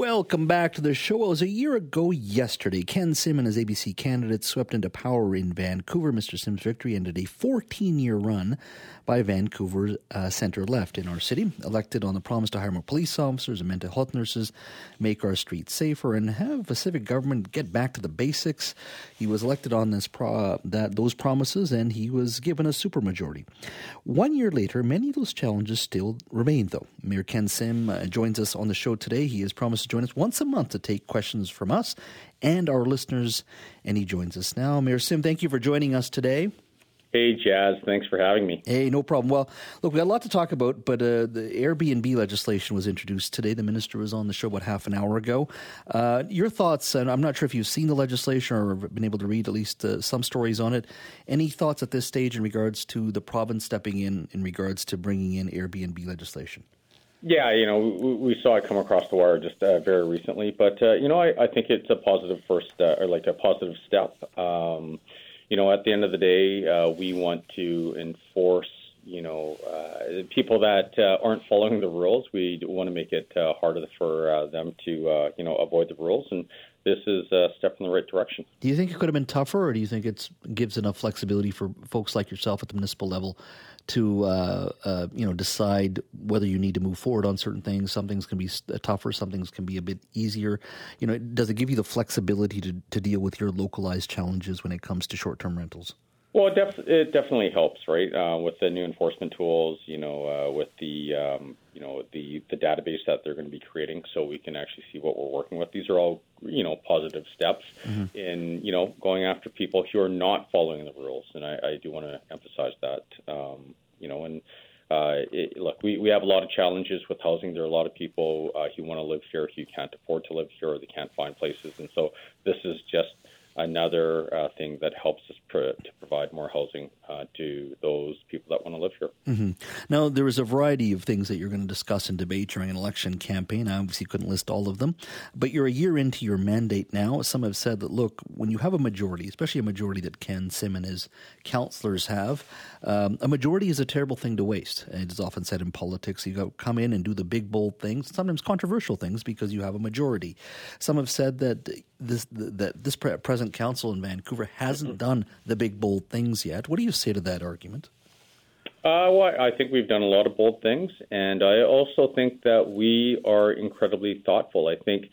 Welcome back to the show. It was a year ago yesterday. Ken Sim and his ABC candidates swept into power in Vancouver. Mr. Sim's victory ended a 14 year run by Vancouver uh, centre left in our city, elected on the promise to hire more police officers and mental health nurses, make our streets safer, and have a civic government get back to the basics. He was elected on this pro- that those promises, and he was given a supermajority. One year later, many of those challenges still remain, though. Mayor Ken Sim uh, joins us on the show today. He has promised join us once a month to take questions from us and our listeners, and he joins us now. Mayor Sim, thank you for joining us today. Hey, Jas. Thanks for having me. Hey, no problem. Well, look, we got a lot to talk about, but uh, the Airbnb legislation was introduced today. The minister was on the show about half an hour ago. Uh, your thoughts, and I'm not sure if you've seen the legislation or been able to read at least uh, some stories on it. Any thoughts at this stage in regards to the province stepping in in regards to bringing in Airbnb legislation? Yeah, you know, we, saw it come across the wire just uh, very recently, but uh, you know, I, I think it's a positive first, uh, or like a positive step. Um, you know, at the end of the day, uh, we want to enforce, you know, uh, people that uh, aren't following the rules. We want to make it uh, harder for uh, them to, uh, you know, avoid the rules. And this is a step in the right direction. Do you think it could have been tougher, or do you think it gives enough flexibility for folks like yourself at the municipal level to uh, uh, you know decide whether you need to move forward on certain things? Some things can be tougher, some things can be a bit easier. You know, does it give you the flexibility to to deal with your localized challenges when it comes to short term rentals? Well, it, def- it definitely helps, right? Uh, with the new enforcement tools, you know, uh, with the um, you know the the database that they're going to be creating, so we can actually see what we're working with. These are all you know positive steps mm-hmm. in you know going after people who are not following the rules, and I, I do want to emphasize that. Um, you know, and uh, it, look, we, we have a lot of challenges with housing. There are a lot of people uh, who want to live here who can't afford to live here or they can't find places, and so this is just another uh, thing that helps us pr- to provide more housing uh, to those people that want to live here. Mm-hmm. Now, there is a variety of things that you're going to discuss and debate during an election campaign. I obviously couldn't list all of them, but you're a year into your mandate now. Some have said that, look, when you have a majority, especially a majority that Ken Sim and his councillors have, um, a majority is a terrible thing to waste. It is often said in politics, you go come in and do the big, bold things, sometimes controversial things, because you have a majority. Some have said that this that this present council in Vancouver hasn't done the big, bold things yet. What do you say to that argument? Uh, well, I think we've done a lot of bold things, and I also think that we are incredibly thoughtful. I think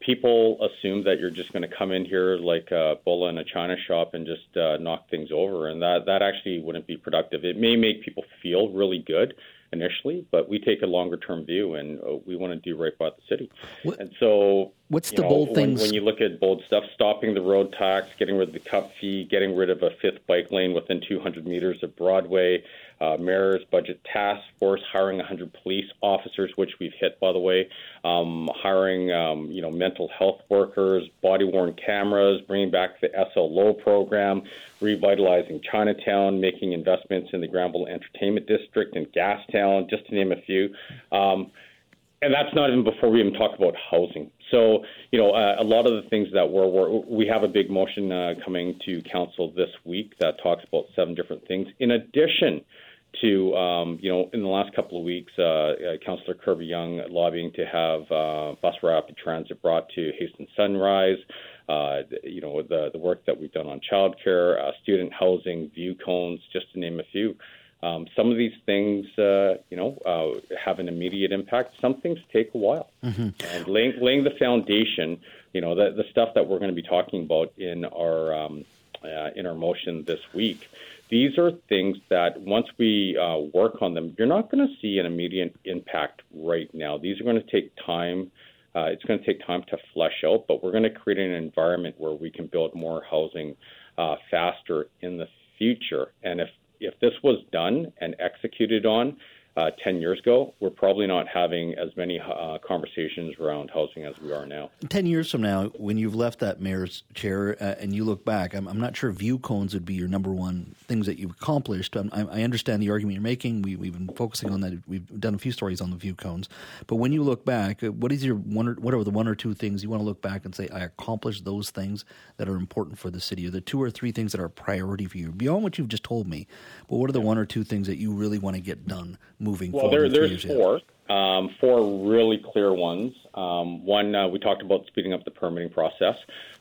people assume that you're just going to come in here like a bull in a china shop and just uh, knock things over, and that that actually wouldn't be productive. It may make people feel really good initially, but we take a longer term view, and uh, we want to do right by the city. What, and so, what's the know, bold when, things? When you look at bold stuff, stopping the road tax, getting rid of the cup fee, getting rid of a fifth bike lane within 200 meters of Broadway, uh, mayor's budget task force hiring 100 police officers, which we've hit, by the way, um, hiring um, you know mental health workers, body worn cameras, bringing back the SLO program, revitalizing Chinatown, making investments in the Granville Entertainment District and Gastown, just to name a few. Um, and that's not even before we even talk about housing. So, you know, uh, a lot of the things that we're, we're we have a big motion uh, coming to council this week that talks about seven different things. In addition to, um, you know, in the last couple of weeks, uh, uh, Councillor Kirby-Yung lobbying to have uh, bus rapid transit brought to Hastings Sunrise. Uh, you know, the the work that we've done on childcare, uh, student housing, view cones, just to name a few. Um, some of these things, uh, you know, uh, have an immediate impact. Some things take a while. Mm-hmm. And laying, laying the foundation, you know, the, the stuff that we're going to be talking about in our um, uh, in our motion this week these are things that once we uh, work on them, you're not going to see an immediate impact right now. These are going to take time. Uh, it's going to take time to flesh out, but we're going to create an environment where we can build more housing uh, faster in the future. And if if this was done and executed on, uh, 10 years ago, we're probably not having as many uh, conversations around housing as we are now. 10 years from now, when you've left that mayor's chair uh, and you look back, I'm, I'm, not sure view cones would be your number one things that you've accomplished. I, I understand the argument you're making. We, have been focusing on that. We've done a few stories on the view cones. But when you look back, uh, what is your one or, what are the one or two things you want to look back and say, I accomplished those things that are important for the city? Are the two or three things that are a priority for you beyond what you've just told me? But what are the one or two things that you really want to get done? Moving well, forward? Well, there, there's four. Um, four really clear ones. Um, one, uh, we talked about speeding up the permitting process.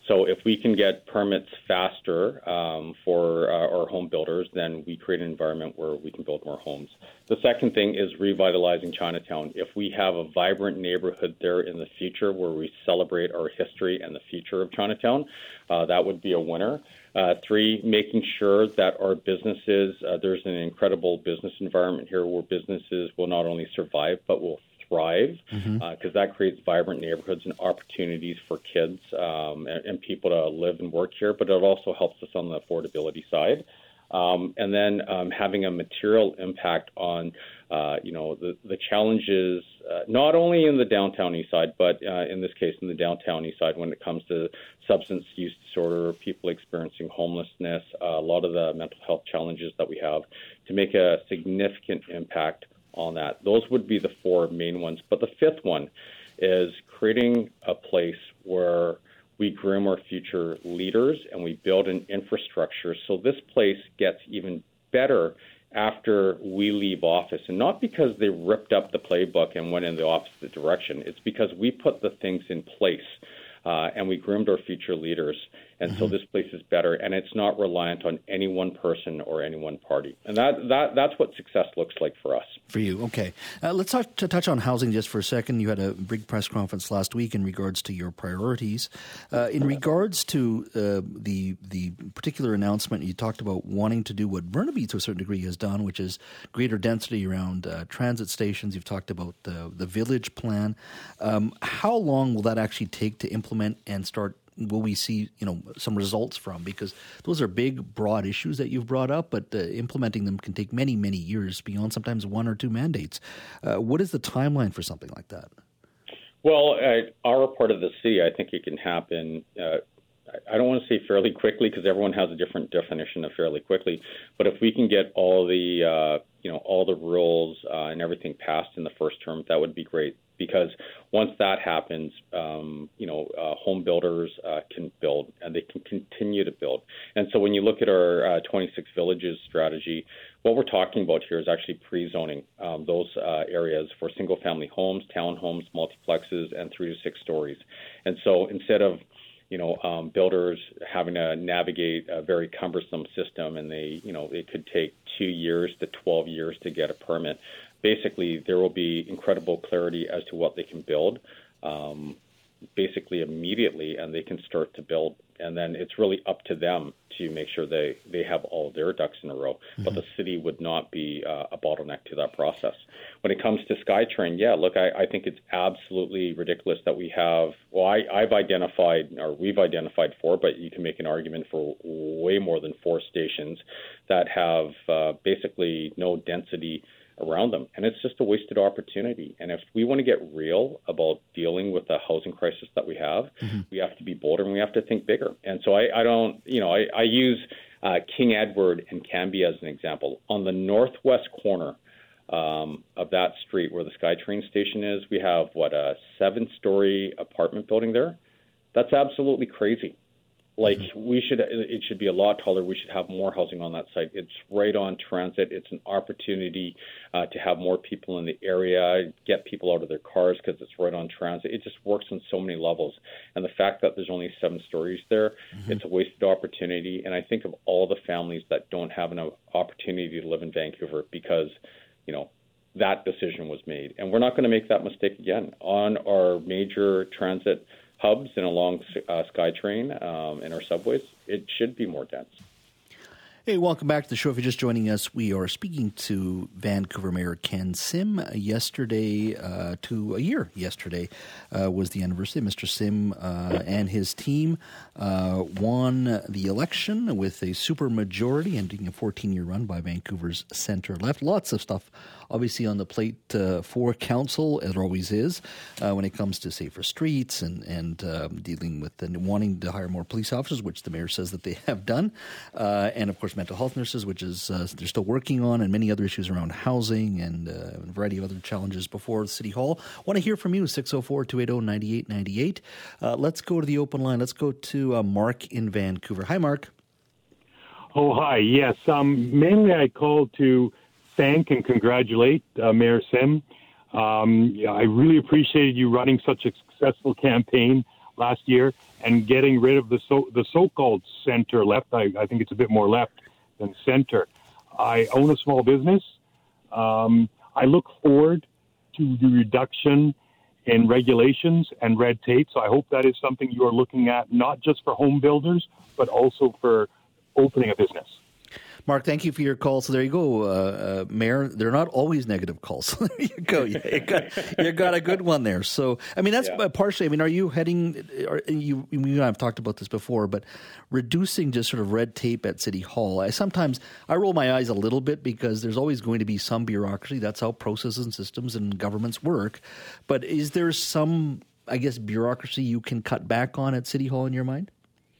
So if we can get permits faster um, for uh, our home builders, then we create an environment where we can build more homes. The second thing is revitalizing Chinatown. If we have a vibrant neighborhood there in the future where we celebrate our history and the future of Chinatown, uh, that would be a winner. Uh, three, making sure that our businesses, uh, there's an incredible business environment here where businesses will not only survive but will thrive because mm-hmm. uh, that creates vibrant neighborhoods and opportunities for kids um, and, and, people to live and work here. But it also helps us on the affordability side. Um, and then um, having a material impact on, uh, you know, the, the challenges uh, not only in the downtown east side, but uh, in this case in the downtown east side when it comes to substance use disorder, people experiencing homelessness, uh, a lot of the mental health challenges that we have, to make a significant impact on that. Those would be the four main ones. But the fifth one is creating a place where we groom our future leaders and we build an infrastructure so this place gets even better after we leave office. And not because they ripped up the playbook and went in the opposite direction, it's because we put the things in place uh, and we groomed our future leaders. And mm-hmm. so this place is better, and it's not reliant on any one person or any one party. And that, that that's what success looks like for us. For you, okay. Uh, let's talk, to touch on housing just for a second. You had a big press conference last week in regards to your priorities. Uh, in regards to uh, the the particular announcement, you talked about wanting to do what Burnaby, to a certain degree, has done, which is greater density around uh, transit stations. You've talked about the the village plan. Um, how long will that actually take to implement and start will we see you know some results from? Because those are big, broad issues that you've brought up, but uh, implementing them can take many, many years beyond sometimes one or two mandates. Uh, what is the timeline for something like that? Well, our part of the sea, I think it can happen. Uh, I don't want to say fairly quickly because everyone has a different definition of fairly quickly. But if we can get all the uh, you know all the rules uh, and everything passed in the first term, that would be great because once that happens, um, you know, uh, home builders uh, can build and they can continue to build. And so when you look at our uh, 26 villages strategy, what we're talking about here is actually pre-zoning um, those uh, areas for single-family homes, townhomes, multiplexes, and three to six stories. And so instead of you know, um, builders having to navigate a very cumbersome system, and they, you know, it could take two years to 12 years to get a permit basically there will be incredible clarity as to what they can build. Um, basically immediately and they can start to build. And then it's really up to them to make sure they they have all their ducks in a row. Mm-hmm. but the city would not be uh, a bottleneck to that process. When it comes to skytrain yeah look I, I think it's absolutely ridiculous that we have well I, i've identified or we've identified four but you can make an argument for way more than four stations that have uh, basically no density around them. And it's just a wasted opportunity. And if we want to get real about dealing with the housing crisis that we have, mm-hmm. we have to be bolder and we have to think bigger. And so I, I don't, you know, I, I use uh, King Edward and Cambie as an example. On the northwest corner, um, of that street where the SkyTrain station is, we have what a seven-story apartment building there. That's absolutely crazy. Like mm-hmm. we should, it should be a lot taller. We should have more housing on that site. It's right on transit. It's an opportunity uh, to have more people in the area, get people out of their cars because it's right on transit. It just works on so many levels. And the fact that there's only seven stories there, mm-hmm. it's a wasted opportunity. And I think of all the families that don't have an opportunity to live in Vancouver because, you know, that decision was made. And we're not going to make that mistake again on our major transit hubs and along uh, SkyTrain um, and our subways, it should be more dense. Hey, welcome back to the show. If you're just joining us, we are speaking to Vancouver Mayor Ken Sim. Yesterday, uh, to a year yesterday, uh, was the anniversary. Mr. Sim uh, and his team uh, won the election with a super majority, ending a 14 year run by Vancouver's center left. Lots of stuff obviously on the plate uh, for council, as always is, uh, when it comes to safer streets and and um, dealing with and wanting to hire more police officers, which the mayor says that they have done, uh, and of course mental health nurses, which is uh, they're still working on, and many other issues around housing and uh, a variety of other challenges before City Hall. Want to hear from you? 604-280-9898. Uh, let's go to the open line. Let's go to Mark in Vancouver. Hi, Mark. Oh, hi. Yes. Um, mainly I called to thank and congratulate uh, Mayor Sim. Um, I really appreciated you running such a successful campaign last year and getting rid of the so the so-called center left. I, I think it's a bit more left than center. I own a small business. Um, I look forward to the reduction in regulations and red tape. So I hope that is something you are looking at, not just for home builders, but also for opening a business. Mark, thank you for your call. So there you go, uh, uh, Mayor. They're not always negative calls. So there you go. You, you, got, you, got, a good one there. So I mean, that's yeah. partially. I mean, are you heading? Are, you, you I've talked about this before, but reducing just sort of red tape at City Hall. I sometimes I roll my eyes a little bit because there's always going to be some bureaucracy. That's how processes and systems and governments work. But is there some, I guess, bureaucracy you can cut back on at City Hall in your mind?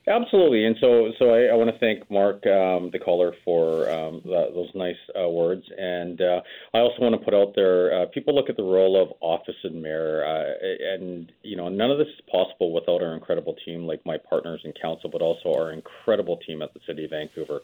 Absolutely, and so so I, I want to thank Mark, um, the caller, for um, the, those nice uh, words, and uh, I also want to put out there: uh, people look at the role of office and mayor, uh, and you know none of this is possible without our incredible team, like my partners in council, but also our incredible team at the City of Vancouver.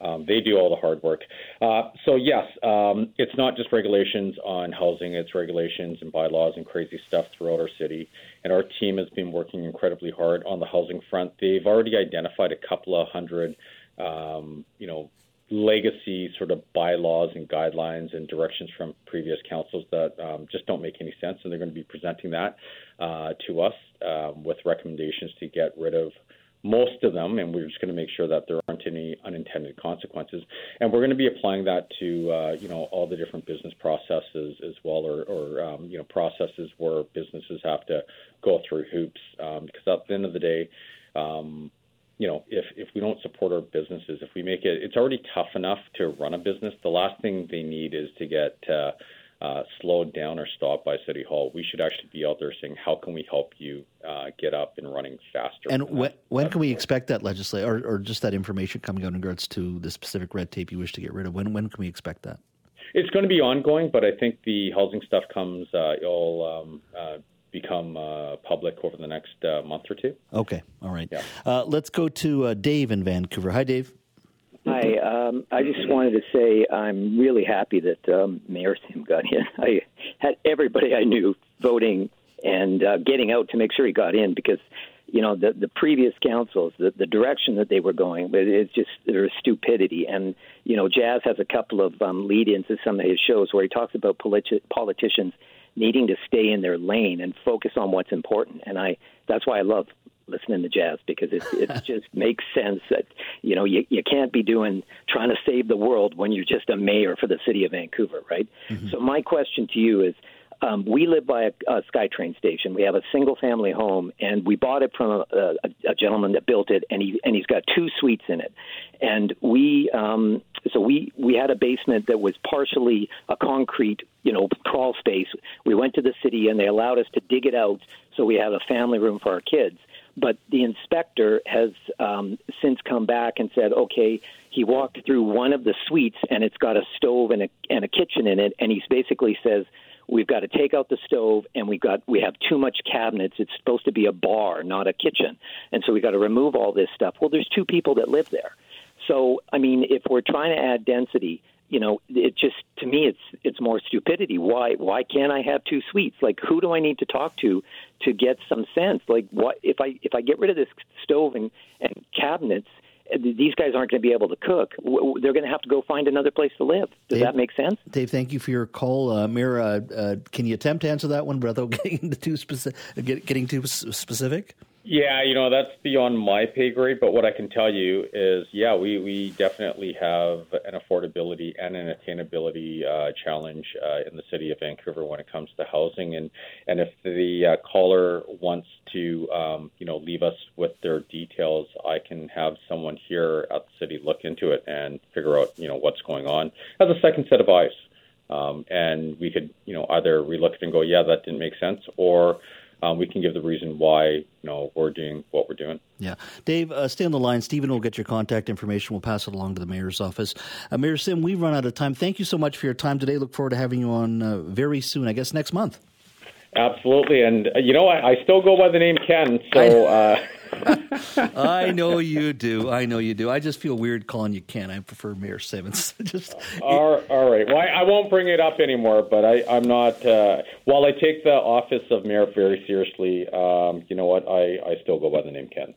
Um, they do all the hard work. Uh, so yes, um, it's not just regulations on housing; it's regulations and bylaws and crazy stuff throughout our city. And our team has been working incredibly hard on the housing front. They've already identified a couple of hundred, um, you know, legacy sort of bylaws and guidelines and directions from previous councils that um, just don't make any sense, and they're going to be presenting that uh, to us um, with recommendations to get rid of most of them, and we're just going to make sure that there aren't any unintended consequences. And we're going to be applying that to uh, you know all the different business processes as well, or, or um, you know processes where businesses have to go through hoops. Um, because at the end of the day, um, you know, if if we don't support our businesses, if we make it, it's already tough enough to run a business. The last thing they need is to get uh, uh, slowed down or stopped by City Hall. We should actually be out there saying, how can we help you uh, get up and running faster? And when, when can we expect that legislation or, or just that information coming out in regards to the specific red tape you wish to get rid of? When, when can we expect that? It's going to be ongoing, but I think the housing stuff comes, uh, it'll um, uh, become uh, public over the next uh, month or two. Okay, all right. Yeah. Uh, let's go to uh, Dave in Vancouver. Hi, Dave. Hi. Um, I just wanted to say I'm really happy that um, Mayor Sim got in. I had everybody I knew voting and uh, getting out to make sure he got in because you know the the previous councils the the direction that they were going it's just there's stupidity and you know Jas has a couple of um, lead ins to some of his shows where he talks about politi- politicians needing to stay in their lane and focus on what's important and I that's why I love listening to Jas because it it just makes sense that you know you you can't be doing trying to save the world when you're just a mayor for the city of Vancouver, right? Mm-hmm. So my question to you is. Um, we live by a, a SkyTrain station. We have a single-family home, and we bought it from a, a, a gentleman that built it, and he and he's got two suites in it. And we, um, so we we had a basement that was partially a concrete, you know, crawl space. We went to the city, and they allowed us to dig it out so we have a family room for our kids. But the inspector has um, since come back and said, okay, he walked through one of the suites and it's got a stove and a, and a kitchen in it, and he basically says, we've got to take out the stove and we've got we have too much cabinets. It's supposed to be a bar not a kitchen. And so we've got to remove all this stuff. Well there's two people that live there. So i mean if we're trying to add density you know, it just to me it's it's more stupidity. Why why can't I have two suites? Like who do I need to talk to to get some sense? Like what if I if I get rid of this stove and, and cabinets? These guys aren't going to be able to cook. They're going to have to go find another place to live. Does Dave, that make sense? Dave, thank you for your call. Uh, Mira, uh, can you attempt to answer that one without getting too specific? Getting too specific? Yeah, you know, that's beyond my pay grade, but what I can tell you is, yeah, we, we definitely have an affordability and an attainability uh, challenge uh, in the city of Vancouver when it comes to housing. And, and if the uh, caller wants to, um, you know, leave us with their details, I can have someone here at the city look into it and figure out, you know, what's going on as a second set of eyes. Um, and we could, you know, either relook it and go, yeah, that didn't make sense, or um, we can give the reason why you know we're doing what we're doing. Yeah, Dave, uh, stay on the line. Stephen will get your contact information. We'll pass it along to the mayor's office. Uh, Mayor Sim, we've run out of time. Thank you so much for your time today. Look forward to having you on uh, very soon. I guess next month. Absolutely, and uh, you know I, I, still go by the name Ken, so. I know you do. I know you do. I just feel weird calling you Ken. I prefer Mayor Simmons. just all, all right. Well, I, I, won't bring it up anymore. But I, I'm not. Uh, while I take the office of mayor very seriously, um, you know what? I, I still go by the name Ken.